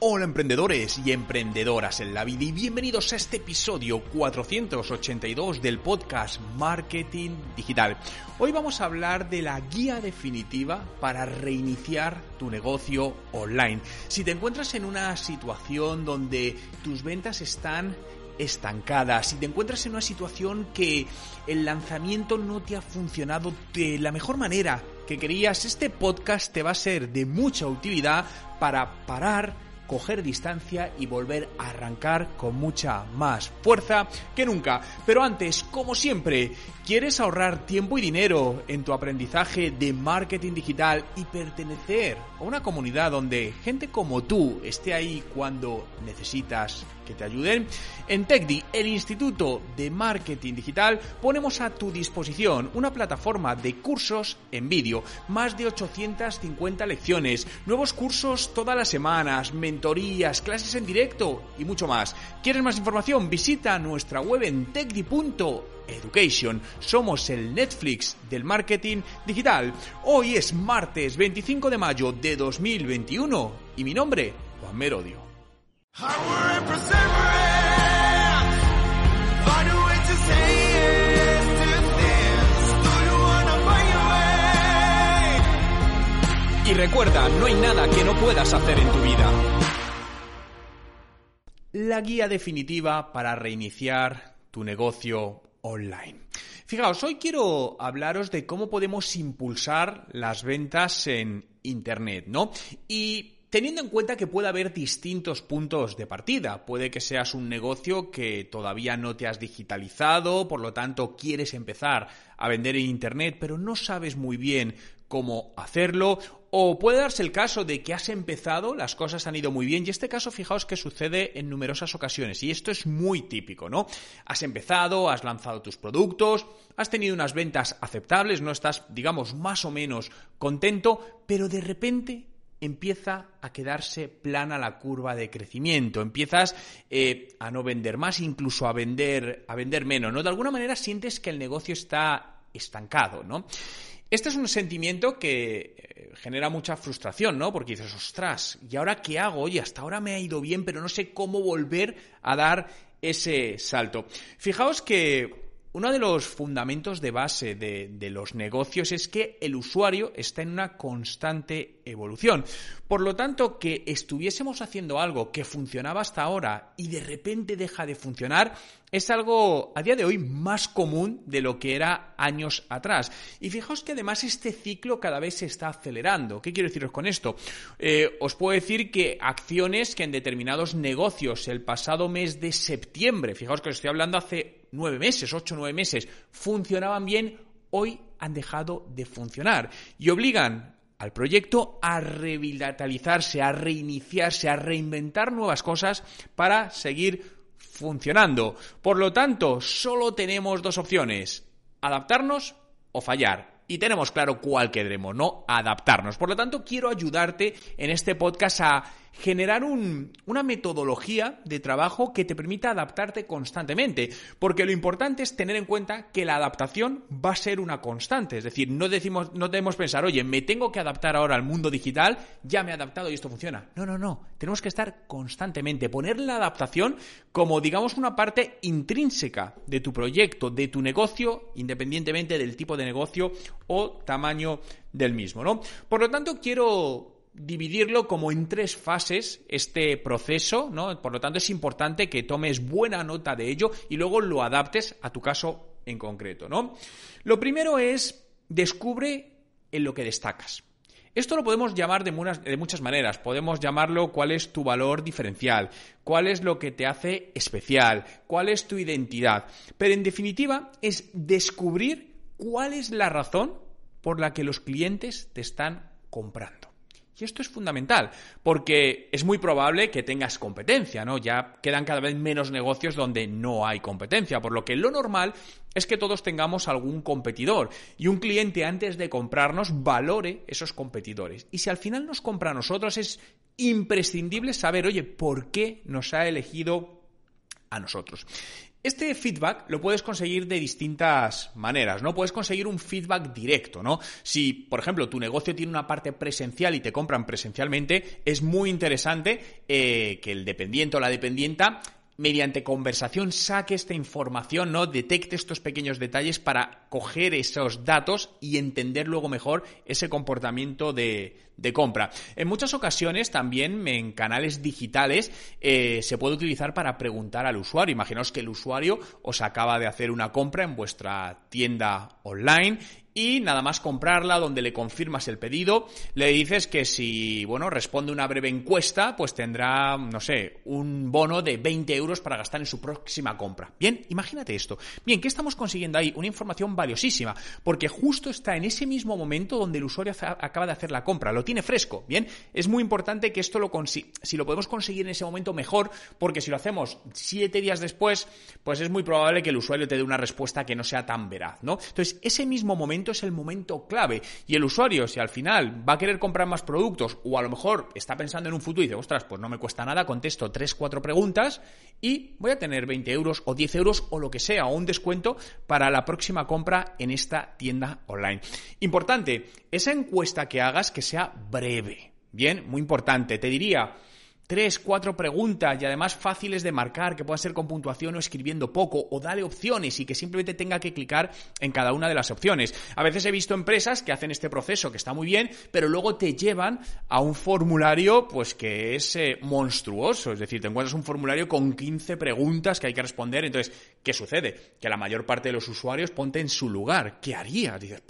Hola emprendedores y emprendedoras en la vida y bienvenidos a este episodio 482 del podcast Marketing Digital. Hoy vamos a hablar de la guía definitiva para reiniciar tu negocio online. Si te encuentras en una situación donde tus ventas están estancadas, si te encuentras en una situación que el lanzamiento no te ha funcionado de la mejor manera que querías, este podcast te va a ser de mucha utilidad para parar coger distancia y volver a arrancar con mucha más fuerza que nunca. Pero antes, como siempre, ¿quieres ahorrar tiempo y dinero en tu aprendizaje de marketing digital y pertenecer a una comunidad donde gente como tú esté ahí cuando necesitas que te ayuden? En TechDi, el Instituto de Marketing Digital, ponemos a tu disposición una plataforma de cursos en vídeo, más de 850 lecciones, nuevos cursos todas las semanas, mentorías, clases en directo y mucho más. ¿Quieres más información? Visita nuestra web en techdi.education. Somos el Netflix del marketing digital. Hoy es martes 25 de mayo de 2021 y mi nombre, Juan Merodio. Recuerda, no hay nada que no puedas hacer en tu vida. La guía definitiva para reiniciar tu negocio online. Fijaos, hoy quiero hablaros de cómo podemos impulsar las ventas en Internet, ¿no? Y Teniendo en cuenta que puede haber distintos puntos de partida, puede que seas un negocio que todavía no te has digitalizado, por lo tanto quieres empezar a vender en Internet, pero no sabes muy bien cómo hacerlo, o puede darse el caso de que has empezado, las cosas han ido muy bien, y este caso fijaos que sucede en numerosas ocasiones, y esto es muy típico, ¿no? Has empezado, has lanzado tus productos, has tenido unas ventas aceptables, no estás, digamos, más o menos contento, pero de repente empieza a quedarse plana la curva de crecimiento, empiezas eh, a no vender más, incluso a vender, a vender menos, ¿no? De alguna manera sientes que el negocio está estancado, ¿no? Este es un sentimiento que eh, genera mucha frustración, ¿no? Porque dices, ostras, ¿y ahora qué hago? Oye, hasta ahora me ha ido bien, pero no sé cómo volver a dar ese salto. Fijaos que uno de los fundamentos de base de, los negocios es que el usuario está en una constante evolución. Por lo tanto, que estuviésemos haciendo algo que funcionaba hasta ahora y de repente deja de funcionar es algo a día de hoy más común de lo que era años atrás. Y fijaos que además este ciclo cada vez se está acelerando. ¿Qué quiero deciros con esto? Eh, os puedo decir que acciones que en determinados negocios el pasado mes de septiembre, fijaos que os estoy hablando hace nueve meses, ocho, nueve meses, funcionaban bien, hoy han dejado de funcionar y obligan al proyecto a revitalizarse, a reiniciarse, a reinventar nuevas cosas para seguir funcionando. Por lo tanto, solo tenemos dos opciones, adaptarnos o fallar y tenemos claro cuál queremos, ¿no? Adaptarnos. Por lo tanto, quiero ayudarte en este podcast a generar una metodología de trabajo que te permita adaptarte constantemente, porque lo importante es tener en cuenta que la adaptación va a ser una constante, es decir, no decimos no debemos pensar, "Oye, me tengo que adaptar ahora al mundo digital, ya me he adaptado y esto funciona." No, no, no, tenemos que estar constantemente poner la adaptación como digamos una parte intrínseca de tu proyecto, de tu negocio, independientemente del tipo de negocio o tamaño del mismo, ¿no? Por lo tanto, quiero dividirlo como en tres fases este proceso, ¿no? Por lo tanto, es importante que tomes buena nota de ello y luego lo adaptes a tu caso en concreto, ¿no? Lo primero es descubre en lo que destacas. Esto lo podemos llamar de, de, muchas maneras. Podemos llamarlo cuál es tu valor diferencial, cuál es lo que te hace especial, cuál es tu identidad. Pero en definitiva es descubrir cuál es la razón por la que los clientes te están comprando. Y esto es fundamental, porque es muy probable que tengas competencia, ¿no? Ya quedan cada vez menos negocios donde no hay competencia, por lo que lo normal es que todos tengamos algún competidor y un cliente antes de comprarnos valore esos competidores. Y si al final nos compra a nosotros es imprescindible saber, oye, ¿por qué nos ha elegido a nosotros? Este feedback lo puedes conseguir de distintas maneras, ¿no? Puedes conseguir un feedback directo, ¿no? Si, por ejemplo, tu negocio tiene una parte presencial y te compran presencialmente, es muy interesante eh, que el dependiente o la dependienta mediante conversación saque esta información, ¿no? Detecte estos pequeños detalles para coger esos datos y entender luego mejor ese comportamiento de, compra. En muchas ocasiones también en canales digitales eh, se puede utilizar para preguntar al usuario. Imaginaos que el usuario os acaba de hacer una compra en vuestra tienda online y nada más comprarla, donde le confirmas el pedido, le dices que si, bueno, responde una breve encuesta, pues tendrá, no sé, un bono de 20 euros para gastar en su próxima compra. Bien, imagínate esto. Bien, ¿qué estamos consiguiendo ahí? Una información valiosísima, porque justo está en ese mismo momento donde el usuario acaba de hacer la compra, lo tiene fresco. Bien, es muy importante que esto lo si lo podemos conseguir en ese momento mejor, porque si lo hacemos siete días después, pues es muy probable que el usuario te dé una respuesta que no sea tan veraz, ¿no? Entonces, ese mismo momento es el momento clave. Y el usuario, si al final va a querer comprar más productos o a lo mejor está pensando en un futuro y dice, ostras, pues no me cuesta nada, contesto 3, 4 preguntas y voy a tener 20 euros o 10 euros o lo que sea, o un descuento para la próxima compra en esta tienda online. Importante, esa encuesta que hagas que sea breve. Bien, muy importante. Te diría, tres, cuatro preguntas y además fáciles de marcar, que puedan ser con puntuación o escribiendo poco, o dale opciones y que simplemente tenga que clicar en cada una de las opciones. A veces he visto empresas que hacen este proceso que está muy bien, pero luego te llevan a un formulario pues que es eh, monstruoso, es decir, te encuentras un formulario con 15 preguntas que hay que responder, entonces, ¿qué sucede? Que la mayor parte de los usuarios ponte en su lugar, ¿qué haría? Dices,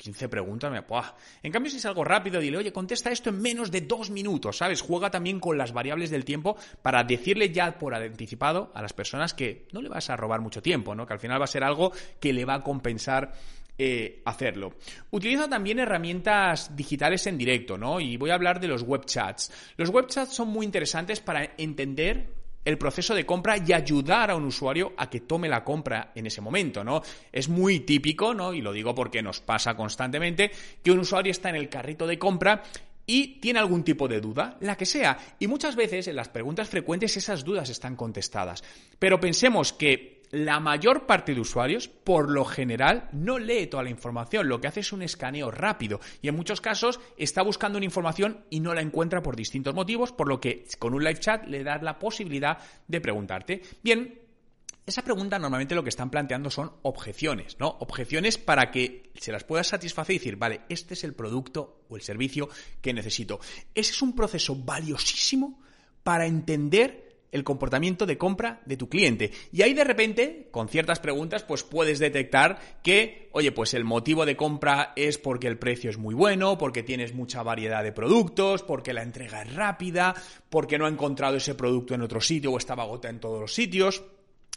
15 preguntas, me, ¡puah! En cambio, si es algo rápido, dile, oye, contesta esto en menos de dos minutos, ¿sabes? Juega también con las variables del tiempo para decirle ya por anticipado a las personas que no le vas a robar mucho tiempo, ¿no? Que al final va a ser algo que le va a compensar eh, hacerlo. Utiliza también herramientas digitales en directo, ¿no? Y voy a hablar de los web chats. Los web chats son muy interesantes para entender el proceso de compra y ayudar a un usuario a que tome la compra en ese momento, ¿no? Es muy típico, ¿no? Y lo digo porque nos pasa constantemente, que un usuario está en el carrito de compra y tiene algún tipo de duda, la que sea. Y muchas veces en las preguntas frecuentes esas dudas están contestadas. Pero pensemos que la mayor parte de usuarios, por lo general, no lee toda la información, lo que hace es un escaneo rápido y en muchos casos está buscando una información y no la encuentra por distintos motivos, por lo que con un live chat le das la posibilidad de preguntarte, bien, esa pregunta normalmente lo que están planteando son objeciones, ¿no? Objeciones para que se las pueda satisfacer y decir, vale, este es el producto o el servicio que necesito. Ese es un proceso valiosísimo para entender el comportamiento de compra de tu cliente. Y ahí de repente, con ciertas preguntas, pues puedes detectar que, oye, pues el motivo de compra es porque el precio es muy bueno, porque tienes mucha variedad de productos, porque la entrega es rápida, porque no ha encontrado ese producto en otro sitio o estaba agota en todos los sitios.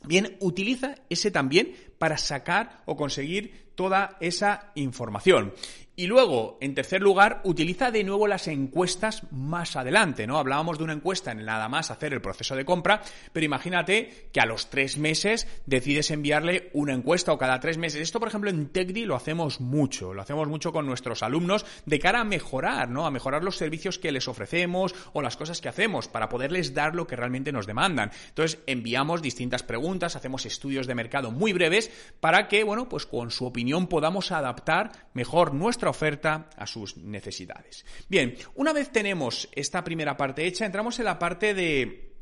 Bien, utiliza ese también para sacar o conseguir toda esa información. Y luego, en tercer lugar, utiliza de nuevo las encuestas más adelante, ¿no? Hablábamos de una encuesta en nada más hacer el proceso de compra, pero imagínate que a los tres meses decides enviarle una encuesta o cada tres meses. Esto, por ejemplo, en TechDi lo hacemos mucho, lo hacemos mucho con nuestros alumnos de cara a mejorar, ¿no? A mejorar los servicios que les ofrecemos o las cosas que hacemos para poderles dar lo que realmente nos demandan. Entonces, enviamos distintas preguntas, hacemos estudios de mercado muy breves para que, bueno, pues con su opinión podamos adaptar mejor nuestro oferta a sus necesidades. Bien, una vez tenemos esta primera parte hecha, entramos en la parte de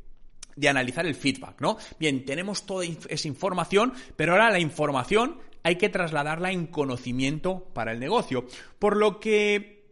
de analizar el feedback, ¿no? Bien, tenemos toda esa información, pero ahora la información hay que trasladarla en conocimiento para el negocio, por lo que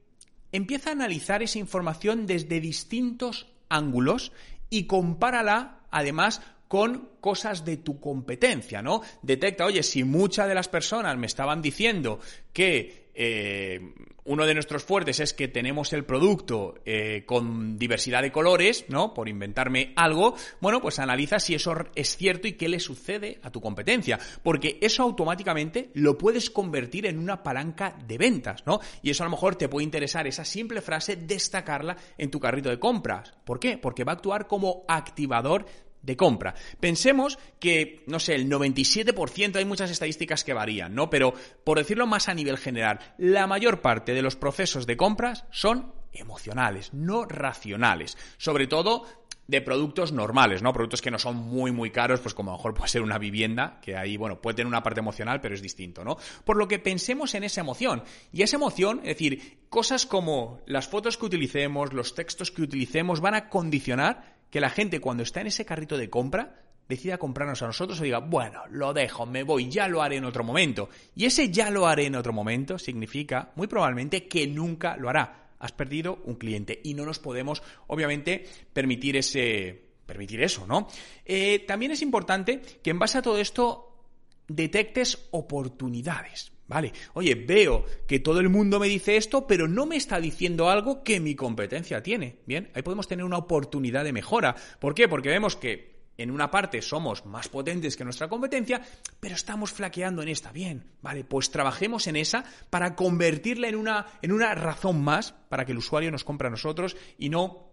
empieza a analizar esa información desde distintos ángulos y compárala además con cosas de tu competencia, ¿no? Detecta, oye, si muchas de las personas me estaban diciendo que eh, uno de nuestros fuertes es que tenemos el producto eh, con diversidad de colores, ¿no? Por inventarme algo, bueno, pues analiza si eso es cierto y qué le sucede a tu competencia, porque eso automáticamente lo puedes convertir en una palanca de ventas, ¿no? Y eso a lo mejor te puede interesar esa simple frase, destacarla en tu carrito de compras. ¿Por qué? Porque va a actuar como activador de compra. Pensemos que, no sé, el 97%, hay muchas estadísticas que varían, ¿no? Pero, por decirlo más a nivel general, la mayor parte de los procesos de compras son emocionales, no racionales. Sobre todo de productos normales, ¿no? Productos que no son muy, muy caros, pues como a lo mejor puede ser una vivienda, que ahí, bueno, puede tener una parte emocional, pero es distinto, ¿no? Por lo que pensemos en esa emoción. Y esa emoción, es decir, cosas como las fotos que utilicemos, los textos que utilicemos, van a condicionar que la gente cuando está en ese carrito de compra decida comprarnos a nosotros o diga, bueno, lo dejo, me voy, ya lo haré en otro momento. Y ese ya lo haré en otro momento significa, muy probablemente, que nunca lo hará has perdido un cliente y no nos podemos, obviamente, permitir ese permitir eso, ¿no? Eh, también es importante que en base a todo esto detectes oportunidades. Vale, oye, veo que todo el mundo me dice esto, pero no me está diciendo algo que mi competencia tiene. Bien, ahí podemos tener una oportunidad de mejora. ¿Por qué? Porque vemos que en una parte somos más potentes que nuestra competencia, pero estamos flaqueando en esta. Bien, vale, pues trabajemos en esa para convertirla en una, en una razón más para que el usuario nos compre a nosotros y no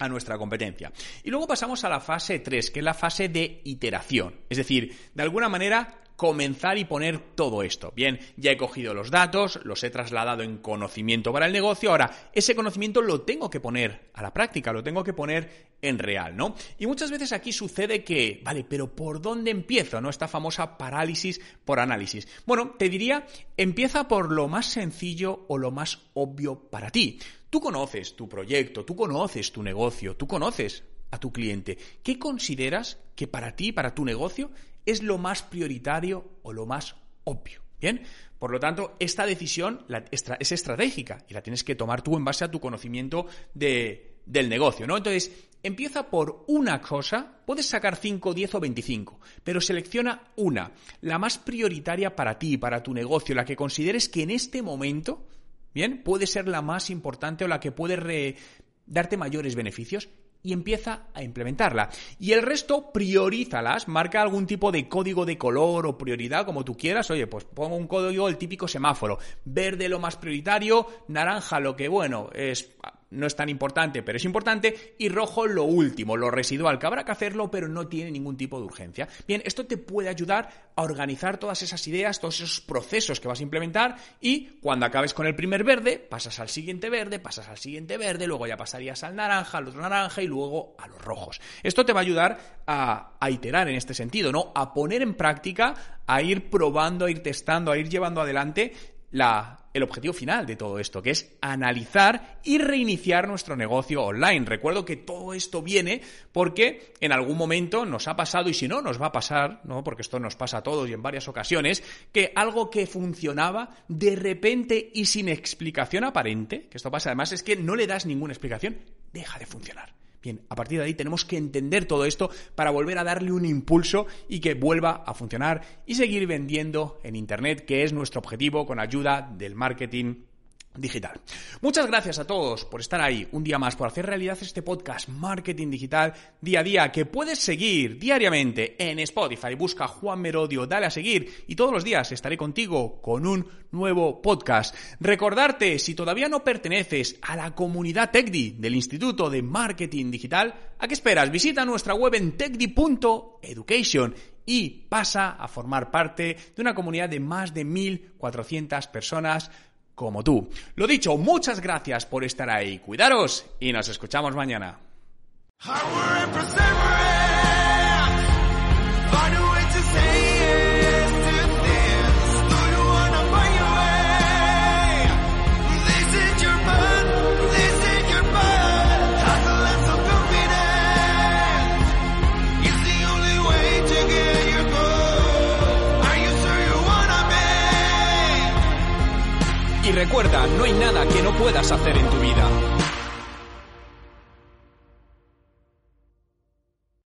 a nuestra competencia. Y luego pasamos a la fase 3, que es la fase de iteración. Es decir, de alguna manera comenzar y poner todo esto. Bien, ya he cogido los datos, los he trasladado en conocimiento para el negocio, ahora ese conocimiento lo tengo que poner a la práctica, lo tengo que poner en real, ¿no? Y muchas veces aquí sucede que, vale, pero ¿por dónde empiezo? ¿No? Esta famosa parálisis por análisis. Bueno, te diría, empieza por lo más sencillo o lo más obvio para ti. Tú conoces tu proyecto, tú conoces tu negocio, tú conoces a tu cliente. ¿Qué consideras que para ti, para tu negocio, es lo más prioritario o lo más obvio. Bien, por lo tanto, esta decisión es estratégica y la tienes que tomar tú en base a tu conocimiento del negocio, ¿no? Entonces, empieza por una cosa, puedes sacar 5, 10 o 25, pero selecciona una, la más prioritaria para ti, para tu negocio, la que consideres que en este momento, bien, puede ser la más importante o la que puede darte mayores beneficios y empieza a implementarla. Y el resto, priorízalas, marca algún tipo de código de color o prioridad, como tú quieras. Oye, pues pongo un código, el típico semáforo. Verde lo más prioritario, naranja lo que, bueno, es no es tan importante, pero es importante, y rojo lo último, lo residual, que habrá que hacerlo, pero no tiene ningún tipo de urgencia. Bien, esto te puede ayudar a organizar todas esas ideas, todos esos procesos que vas a implementar, y cuando acabes con el primer verde, pasas al siguiente verde, pasas al siguiente verde, luego ya pasarías al naranja, al otro naranja y luego a los rojos. Esto te va a ayudar a, a iterar en este sentido, ¿no? A poner en práctica, a ir probando, a ir testando, a ir llevando adelante la, el objetivo final de todo esto, que es analizar y reiniciar nuestro negocio online. Recuerdo que todo esto viene porque en algún momento nos ha pasado, y si no, nos va a pasar, ¿no? Porque esto nos pasa a todos y en varias ocasiones, que algo que funcionaba de repente y sin explicación aparente, que esto pasa además es que no le das ninguna explicación, deja de funcionar. Bien, a partir de ahí tenemos que entender todo esto para volver a darle un impulso y que vuelva a funcionar y seguir vendiendo en Internet, que es nuestro objetivo con ayuda del marketing digital. Muchas gracias a todos por estar ahí un día más, por hacer realidad este podcast Marketing Digital día a día que puedes seguir diariamente en Spotify. Busca Juan Merodio, dale a seguir y todos los días estaré contigo con un nuevo podcast. Recordarte, si todavía no perteneces a la comunidad TechDi del Instituto de Marketing Digital, ¿a qué esperas? Visita nuestra web en techdi.education y pasa a formar parte de una comunidad de más de 1.400 personas como tú. Lo dicho, muchas gracias por estar ahí. Cuidaros y nos escuchamos mañana. Puedas hacer en tu vida.